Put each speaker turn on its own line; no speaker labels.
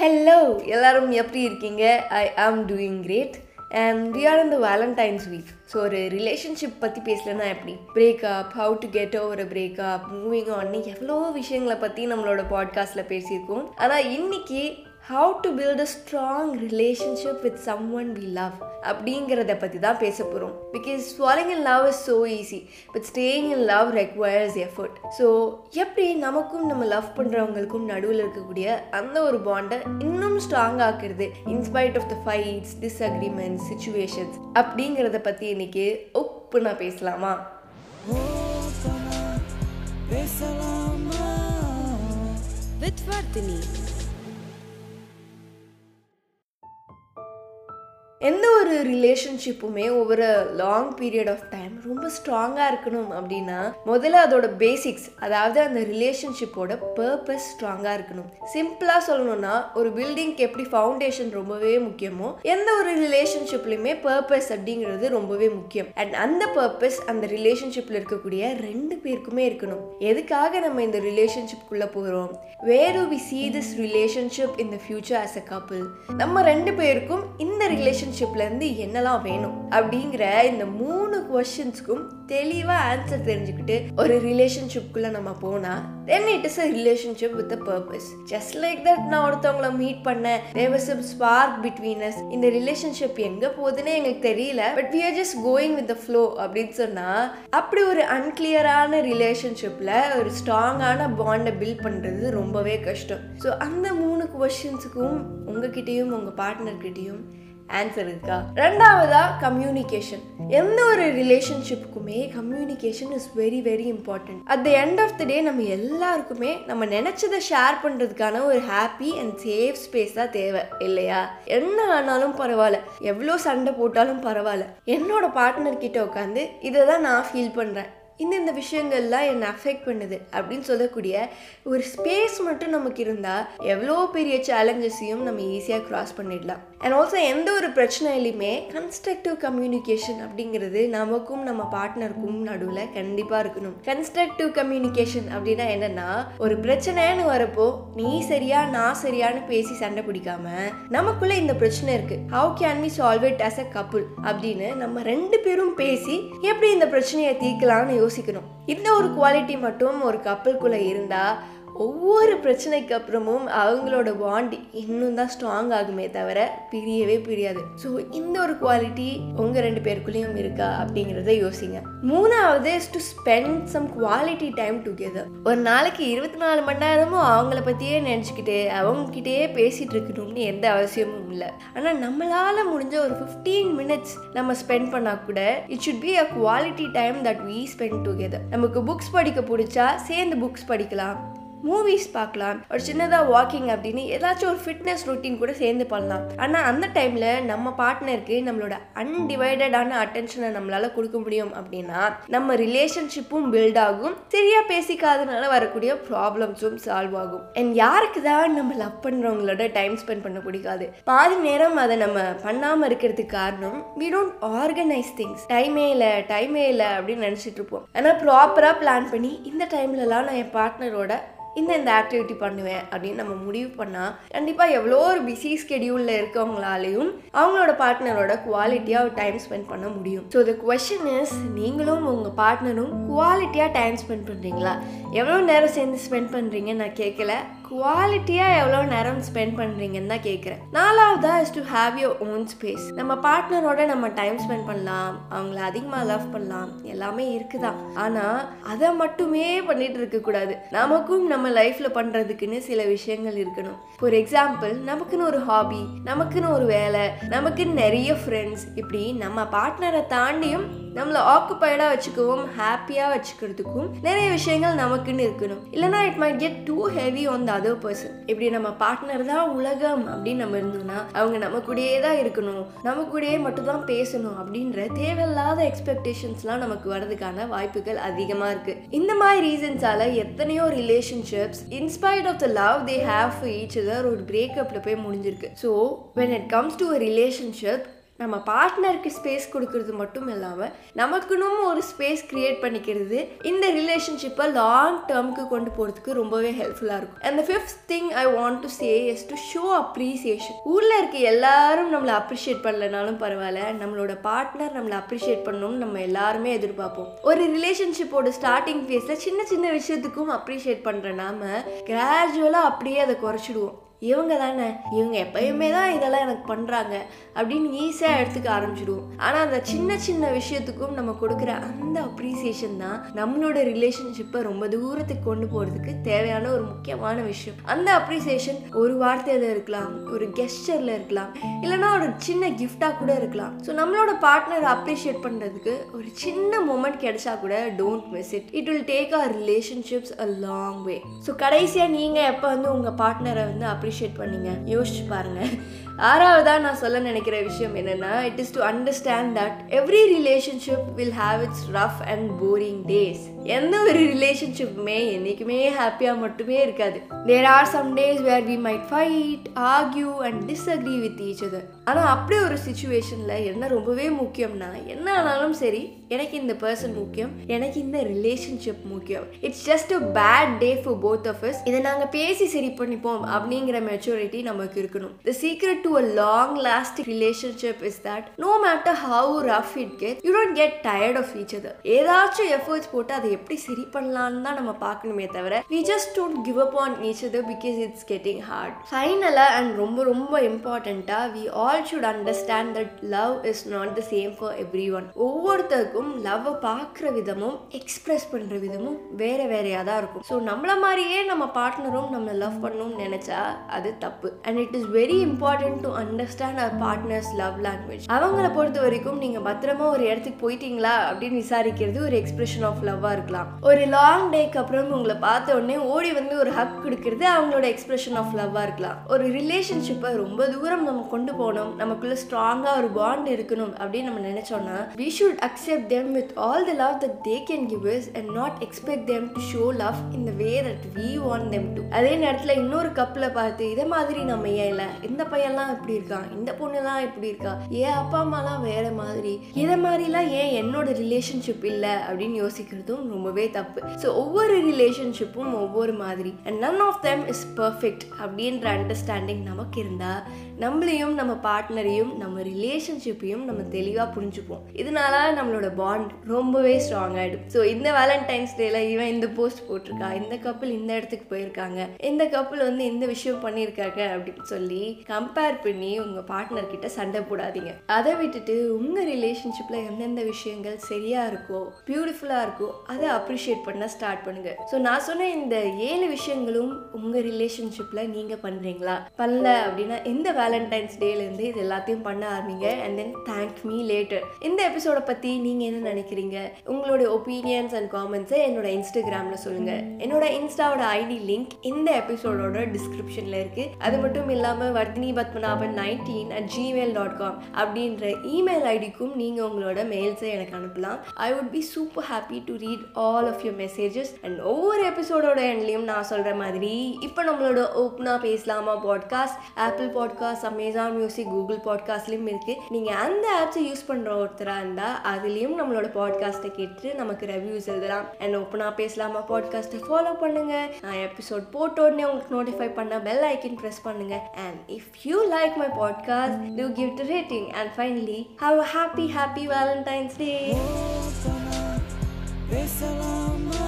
Hello எல்லாரும் எப்படி இருக்கீங்க? I am doing great and we are இந்த வேலண்டைன்ஸ் வீக் ஸோ ஒரு ரிலேஷன்ஷிப் பற்றி பேசலன்னா எப்படி? Breakup how to get over breakup moving on எவ்வளோ விஷயங்களை பற்றி நம்மளோட பாட்காஸ்ட்டில் பேசியிருக்கோம். ஆனால் இன்னைக்கு how to build a strong relationship with someone we love அப்படிங்கிறத பற்றி தான் பேச போகிறோம் because falling in love is so easy but staying in love requires effort so எப்படி நமக்கும் நம்ம லவ் பண்ணுறவங்களுக்கும் நடுவில் இருக்கக்கூடிய அந்த ஒரு பாண்டை இன்னும் ஸ்ட்ராங் ஆக்குறது? In spite of the fights disagreements situations அப்படிங்கிறத பற்றி இன்னைக்கு ஒப்புனா பேசலாமா?
with Vardhini.
எந்த ஒரு ரிலேஷன்ஷிப்புமே ஒவ்வொரு லாங் பீரியட் ஆஃப் டைம் ரொம்ப ஸ்ட்ராங்காக இருக்கணும் அப்படின்னா முதல்ல அதோட பேசிக்ஸ் அதாவது அந்த ரிலேஷன்ஷிப்போட பர்பஸ் ஸ்ட்ராங்காக இருக்கணும். சிம்பிளாக சொல்லணும்னா ஒரு பில்டிங்க்கு எப்படி ஃபவுண்டேஷன் ரொம்பவே முக்கியமோ எந்த ஒரு ரிலேஷன்ஷிப்லையுமே பர்பஸ் அப்படிங்கிறது ரொம்பவே முக்கியம். அண்ட் அந்த பர்பஸ் அந்த ரிலேஷன்ஷிப்பில் இருக்கக்கூடிய ரெண்டு பேருக்குமே இருக்கணும். எதுக்காக நம்ம இந்த ரிலேஷன்ஷிப்குள்ளே போகிறோம் where we see this relationship in the future as a couple நம்ம ரெண்டு பேருக்கும் இந்த ரிலேஷன் ரிலேஷன்ஷிப்லேருந்து என்னெல்லாம் வேணும் அப்படிங்கிற இந்த மூணு கொஷின்ஸ்க்கும் தெளிவாக ஆன்சர் தெரிஞ்சுக்கிட்டு ஒரு ரிலேஷன்ஷிப்குள்ளே நம்ம போனால் then it is a relationship with a purpose just like that நான் ஒருத்தவங்கள மீட் பண்ணேன். There were some spark between us இந்த ரிலேஷன்ஷிப் எங்கே போகுதுன்னே எங்களுக்கு தெரியல. But we are just going with the flow அப்படின்னு சொன்னால் அப்படி ஒரு அன்கிளியரான ரிலேஷன்ஷிப்பில் ஒரு ஸ்ட்ராங்கான பாண்டை பில்ட் பண்ணுறது ரொம்பவே கஷ்டம். ஸோ அந்த மூணு கொஷின்ஸுக்கும் உங்ககிட்டயும் உங்கள் பார்ட்னர்கிட்டையும் ஆன்சர் இருக்கா ரெண்டாவதா கம்யூனிகேஷன் எந்த ஒரு ரிலேஷன்ஷிப்புக்குமே communication is very very important at the end of the day நம்ம எல்லாருக்குமே நம்ம நினைச்சதை ஷேர் பண்ணுறதுக்கான ஒரு ஹாப்பி அண்ட் சேஃப் ஸ்பேஸ் தான் தேவை இல்லையா என்ன ஆனாலும் பரவாயில்ல எவ்வளோ சண்டை போட்டாலும் பரவாயில்ல என்னோட பார்ட்னர் கிட்ட உட்காந்து இதை தான் நான் ஃபீல் பண்ணுறேன் இந்தந்த விஷயங்கள்லாம் என்னை அஃபெக்ட் பண்ணுது அப்படின்னு சொல்லக்கூடிய ஒரு ஸ்பேஸ் மட்டும் நமக்கு இருந்தால் எவ்வளோ பெரிய சேலஞ்சஸையும் நம்ம ஈஸியாக க்ராஸ் பண்ணிடலாம். அண்ட் ஆல்சோ எந்த ஒரு பிரச்சனையிலையுமே கன்ஸ்ட்ரக்டிவ் கம்யூனிகேஷன் அப்படிங்கிறது நமக்கும் நம்ம பார்ட்னருக்கும் நடுவில் கண்டிப்பாக இருக்கணும். கன்ஸ்ட்ரக்டிவ் கம்யூனிகேஷன் அப்படின்னா என்னென்னா ஒரு பிரச்சனைன்னு வரப்போ நீ சரியா நான் சரியான்னு பேசி சண்டை பிடிக்காம நமக்குள்ளே இந்த பிரச்சனை இருக்குது how can we solve it as a couple அப்படின்னு நம்ம ரெண்டு பேரும் பேசி எப்படி இந்த பிரச்சனையை தீர்க்கலாம்னு யோசிக்கணும். இந்த ஒரு குவாலிட்டி மட்டும் ஒரு கப்பலுக்குள்ளே இருந்தால் ஒவ்வொரு பிரச்சனைக்கு அப்புறமும் அவங்களோட பாண்ட் இன்னும் தான் ஸ்ட்ராங் ஆகுமே தவிர பிரியவே பிரியாது. ஸோ இந்த ஒரு குவாலிட்டி உங்கள் ரெண்டு பேருக்குள்ளேயும் இருக்கா அப்படிங்கிறத யோசிங்க. மூணாவது is to spend some quality time together ஒரு நாளைக்கு இருபத்தி நாலு மணி நேரமும் அவங்கள பற்றியே நினச்சிக்கிட்டு அவங்கக்கிட்டேயே பேசிகிட்டு இருக்கணும்னு எந்த அவசியமும் இல்லை. ஆனால் நம்மளால் முடிஞ்ச ஒரு ஃபிஃப்டீன் மினிட்ஸ் நம்ம ஸ்பெண்ட் பண்ணால் கூட it should be a quality time that we spend together நமக்கு புக்ஸ் படிக்க பிடிச்சா சேர்ந்து புக்ஸ் படிக்கலாம். மூவிஸ் பார்க்கலாம். ஒரு சின்னதாக வாக்கிங் அப்படின்னு ஏதாச்சும் ஒரு ஃபிட்னஸ் ரொட்டீன் கூட சேர்ந்து பண்ணலாம். ஆனால் அந்த டைமில் நம்ம பார்ட்னருக்கு நம்மளோட அன்டிவைடடான அட்டென்ஷனை நம்மளால் கொடுக்க முடியும் அப்படின்னா நம்ம ரிலேஷன்ஷிப்பும் பில்ட் ஆகும். சரியாக பேசிக்காதனால வரக்கூடிய ப்ராப்ளம்ஸும் சால்வ் ஆகும். அண்ட் யாருக்கு தான் நம்ம லவ் பண்ணுறவங்களோட டைம் ஸ்பெண்ட் பண்ண பிடிக்காது? பாதி நேரம் அதை நம்ம பண்ணாமல் இருக்கிறதுக்கு காரணம் வி டோன்ட் ஆர்கனைஸ் திங்ஸ் டைமே இல்லை டைமே இல்லை அப்படின்னு நினச்சிட்டு இருப்போம். ஆனால் ப்ராப்பராக பிளான் பண்ணி இந்த டைம்லலாம் நான் என் பார்ட்னரோட இந்த இந்த ஆக்டிவிட்டி பண்ணுவேன் அப்படின்னு நம்ம முடிவு பண்ணால் கண்டிப்பாக எவ்வளோ ஒரு பிஸி ஸ்கெடியூலில் இருக்கவங்களாலையும் அவங்களோட பார்ட்னரோட குவாலிட்டியாக டைம் ஸ்பெண்ட் பண்ண முடியும். ஸோ த கொஷின் இஸ் நீங்களும் உங்கள் பார்ட்னரும் குவாலிட்டியாக டைம் ஸ்பெண்ட் பண்ணுறீங்களா எவ்வளோ நேரம் சேர்ந்து ஸ்பெண்ட் பண்ணுறீங்கன்னு நான் கேட்கல குவாலிட்டியாக எவ்வளோ நேரம் ஸ்பெண்ட் பண்ணுறீங்கன்னு தான் கேட்குறேன் நாலாவதா is to have your own space நம்ம பார்ட்னரோட நம்ம டைம் ஸ்பெண்ட் பண்ணலாம். அவங்கள அதிகமாக லவ் பண்ணலாம். எல்லாமே இருக்குதான். ஆனால் அதை மட்டுமே பண்ணிட்டு இருக்கக்கூடாது நமக்கும் நம்ம லைஃப்பில் பண்ணுறதுக்குன்னு சில விஷயங்கள் இருக்கணும். ஃபார் எக்ஸாம்பிள் நமக்குன்னு ஒரு ஹாபி நமக்குன்னு ஒரு வேலை நமக்குன்னு நிறைய ஃப்ரெண்ட்ஸ் இப்படி நம்ம பார்ட்னரை தாண்டியும் நம்மளை ஆக்குப்பைடாக வச்சுக்கவும் ஹாப்பியாக வச்சுக்கிறதுக்கும் நிறைய விஷயங்கள் நமக்குன்னு இருக்கணும். இல்லைனா it might get too heavy on the other person இப்படி நம்ம பார்ட்னர் தான் உலகம் அப்படின்னு நம்ம இருந்தோம்னா அவங்க நம்ம கூடயே தான் இருக்கணும். நம்ம கூடயே மட்டும் தான் பேசணும் அப்படின்ற தேவையில்லாத எக்ஸ்பெக்டேஷன்ஸ்லாம் நமக்கு வரதுக்கான வாய்ப்புகள் அதிகமாக இருக்குது இந்த மாதிரி ரீசன்ஸால எத்தனையோ relationships inspired of the love they have for each other ஒரு பிரேக்கப்பில் போய் முடிஞ்சிருக்கு. So when it comes to a relationship நம்ம பார்ட்னருக்கு ஸ்பேஸ் கொடுக்கறது மட்டும் இல்லாமல் நமக்குன்னு ஒரு ஸ்பேஸ் கிரியேட் பண்ணிக்கிறது இந்த ரிலேஷன்ஷிப்பை லாங் டேர்முக்கு கொண்டு போகிறதுக்கு ரொம்பவே ஹெல்ப்ஃபுல்லாக இருக்கும். And fifth thing I want to say is to show appreciation ஊரில் இருக்க எல்லாரும் நம்மளை அப்ரிஷியேட் பண்ணலனாலும் பரவாயில்ல. நம்மளோட பார்ட்னர் நம்மளை அப்ரிஷியேட் பண்ணணும்னு நம்ம எல்லாருமே எதிர்பார்ப்போம். ஒரு ரிலேஷன்ஷிப்போட ஸ்டார்டிங் ஃபேஸில் சின்ன சின்ன விஷயத்துக்கும் அப்ரிஷியேட் பண்ணுற நாம கிராஜுவலாக அப்படியே அதை குறைச்சிடுவோம். இவங்க தானே இவங்க எப்பயுமே தான் இதெல்லாம் எனக்கு பண்ணுறாங்க அப்படின்னு ஈஸியாக எடுத்துக்க ஆரம்பிச்சிடுவோம். ஆனால் அந்த சின்ன சின்ன விஷயத்துக்கும் நம்ம கொடுக்குற அந்த அப்ரிசியேஷன் தான் நம்மளோட ரிலேஷன்ஷிப்பை ரொம்ப தூரத்துக்கு கொண்டு போகிறதுக்கு தேவையான ஒரு முக்கியமான விஷயம். அந்த அப்ரிசியேஷன் ஒரு வார்த்தையில் இருக்கலாம் ஒரு கெஸ்டரில் இருக்கலாம் இல்லைனா ஒரு சின்ன கிஃப்டாக கூட இருக்கலாம். ஸோ நம்மளோட பார்ட்னரை அப்ரிஷியேட் பண்ணுறதுக்கு ஒரு சின்ன மூமெண்ட் கிடைச்சா கூட don't miss it it will take our relationships a long way so கடைசியாக நீங்கள் எப்போ வந்து உங்கள் பார்ட்னரை வந்து அப்ரிஷியேட் பண்ணீங்க. யோசிச்சு பாருங்க. ஆறாவதாக நான் சொல்ல நினைக்கிற விஷயம் என்னன்னா it is to understand that every relationship will have its rough and boring days எந்த ஒரு ரிலேஷன்ஷிப்புமே என்றைக்குமே ஹாப்பியாக மட்டுமே இருக்காது. There are some days where we might fight argue and disagree with each other ஆனால் அப்படி ஒரு சுச்சுவேஷனில் என்ன ரொம்பவே முக்கியம்னா என்ன ஆனாலும் சரி எனக்கு இந்த பர்சன் முக்கியம் எனக்கு இந்த ரிலேஷன்ஷிப் முக்கியம். It's just a bad day for both of us இதை நாங்கள் பேசி சரி பண்ணிப்போம் அப்படிங்கிற மெச்சூரிட்டி நமக்கு இருக்கணும். The secret to a long last relationship is that no matter how rough it get you don't get tired of each other ஏதாச்சும் efforts போட்டு அதை எப்படி சரி பண்ணலான்னு தான் நம்ம பார்க்கணுமே தவிர we just don't give up on each other because it's getting hard ஃபைனலாக அண்ட் ரொம்ப ரொம்ப இம்பார்ட்டண்ட்டாக we all should understand that love is not the same for every one ஒவ்வொருத்தருக்கும் லவ்வை பார்க்குற விதமும் எக்ஸ்பிரஸ் பண்ணுற விதமும் வேற வேறையாக தான் இருக்கும். ஸோ நம்மள மாதிரியே நம்ம பார்ட்னரும் நம்ம லவ் பண்ணணும்னு நினச்சா அது தப்பு. And it is very important to understand our partners love language அவங்கள பொறுத்த வரைக்கும் நீங்கள் பத்திரமா ஒரு இடத்துக்கு போயிட்டீங்களா அப்படின்னு விசாரிக்கிறது ஒரு எக்ஸ்பிரஷன் ஆஃப் லவ்வாக இருக்கலாம். ஒரு லாங் டேக்கு அப்புறம் உங்களை பார்த்த உடனே ஓடி வந்து ஒரு ஹக் கொடுக்கறது அவங்களோட எக்ஸ்பிரஷன் ஆஃப் லவ்வாக இருக்கலாம். ஒரு ரிலேஷன்ஷிப்பை ரொம்ப தூரம் நம்ம கொண்டு போகணும். நமக்குள்ள ஸ்ட்ராங்காக ஒரு பாண்ட் இருக்கணும் அப்படின்னு நம்ம நினைச்சோம்னா we should accept them with all the love that they can give is and not expect them to show love in the way that we want them to அதே நேரத்தில் இன்னொரு கப்பில் பார்த்து இதை மாதிரி நம்ம ஏன் இல்லை? இந்த பையன்லாம் இப்படி இருக்கான்? இந்த பொண்ணுலாம் இப்படி இருக்கா? ஏன் அப்பா அம்மாலாம் வேற மாதிரி? இதை மாதிரிலாம் ஏன் என்னோட ரிலேஷன்ஷிப் இல்லை? அப்படின்னு யோசிக்கிறதும் ரொம்பவே தப்பு. ஸோ ஒவ்வொரு ரிலேஷன்ஷிப்பும் ஒவ்வொரு மாதிரி. And none of them is perfect அப்படின்ற அண்டர்ஸ்டாண்டிங் நமக்கு இருந்தால் நம்மளையும் நம்ம பார்ட்னரையும் நம்ம ரிலேஷன்ஷிப்பையும் நம்ம தெளிவாக புரிஞ்சுப்போம் இதனால நம்மளோட பாண்ட் ரொம்பவே ஸ்ட்ராங் ஆகிடும் ஸோ இந்த வேலண்டைன்ஸ் டேல இவன் இந்த போஸ்ட் போட்டிருக்கா இந்த கப்பல் இந்த இடத்துக்கு போயிருக்காங்க இந்த கப்பல் வந்து இந்த விஷயம் பண்ணியிருக்காங்க அப்படின்னு சொல்லி கம்பேர் பண்ணி உங்கள் பார்ட்னர் கிட்ட சண்டை போடாதீங்க. அதை விட்டுட்டு உங்கள் ரிலேஷன்ஷிப்பில் எந்தெந்த விஷயங்கள் சரியாக இருக்கோ பியூட்டிஃபுல்லாக இருக்கோ அதை அப்ரிஷியேட் பண்ண ஸ்டார்ட் பண்ணுங்க. ஸோ நான் சொன்ன இந்த ஏழு விஷயங்களும் உங்கள் ரிலேஷன்ஷிப்பில் நீங்கள் பண்ணுறீங்களா பண்ணல அப்படின்னா இந்த வேலண்டைன்ஸ் டேலேருந்து இது எல்லாத்தையும் பண்ண ஆரம்பிங்க. And then thank me later இந்த எபிசோட பற்றி நீங்கள் என்ன நினைக்கிறீங்க? உங்களோட ஒப்பீனியன்ஸ் அண்ட் காமெண்ட்ஸை என்னோட இன்ஸ்டாகிராமில் சொல்லுங்கள் என்னோட இன்ஸ்டாவோட ஐடி லிங்க் இந்த எபிசோடோட டிஸ்கிரிப்ஷனில் இருக்குது அது மட்டும் இல்லாமல் Vardhini Padmanabhan nineteen at Gmail dot com அப்படின்ற இமெயில் ஐடிக்கும் நீங்கள் உங்களோட மெயில்ஸை எனக்கு அனுப்பலாம். I would be super happy to read all of your messages and ஒவ்வொரு எபிசோடோட எண்ட்லையும் நான் சொல்கிற மாதிரி இப்போ நம்மளோட ஓப்பனாக பேசலாமா podcast Apple podcast Amazon music Google பாட்காஸ்ட்லேயும் இருக்குது நீங்கள் அந்த ஆப்ஸை யூஸ் பண்ணுற ஒருத்தராக இருந்தால் அதுலேயும் நம்மளோட பாட்காஸ்ட்டை கேட்டு நமக்கு ரிவ்யூஸ் எழுதலாம். அண்ட் ஓப்பனாக பேசலாமா பாட்காஸ்ட்டை ஃபாலோ பண்ணுங்கள் நான் எபிசோட் போட்ட உடனே உங்களுக்கு நோட்டிஃபை பண்ண பெல் ஐக்கன் ப்ரெஸ் பண்ணுங்கள் and if you like my podcast do give to rating and finally have a happy happy Valentine's day
Veselá má.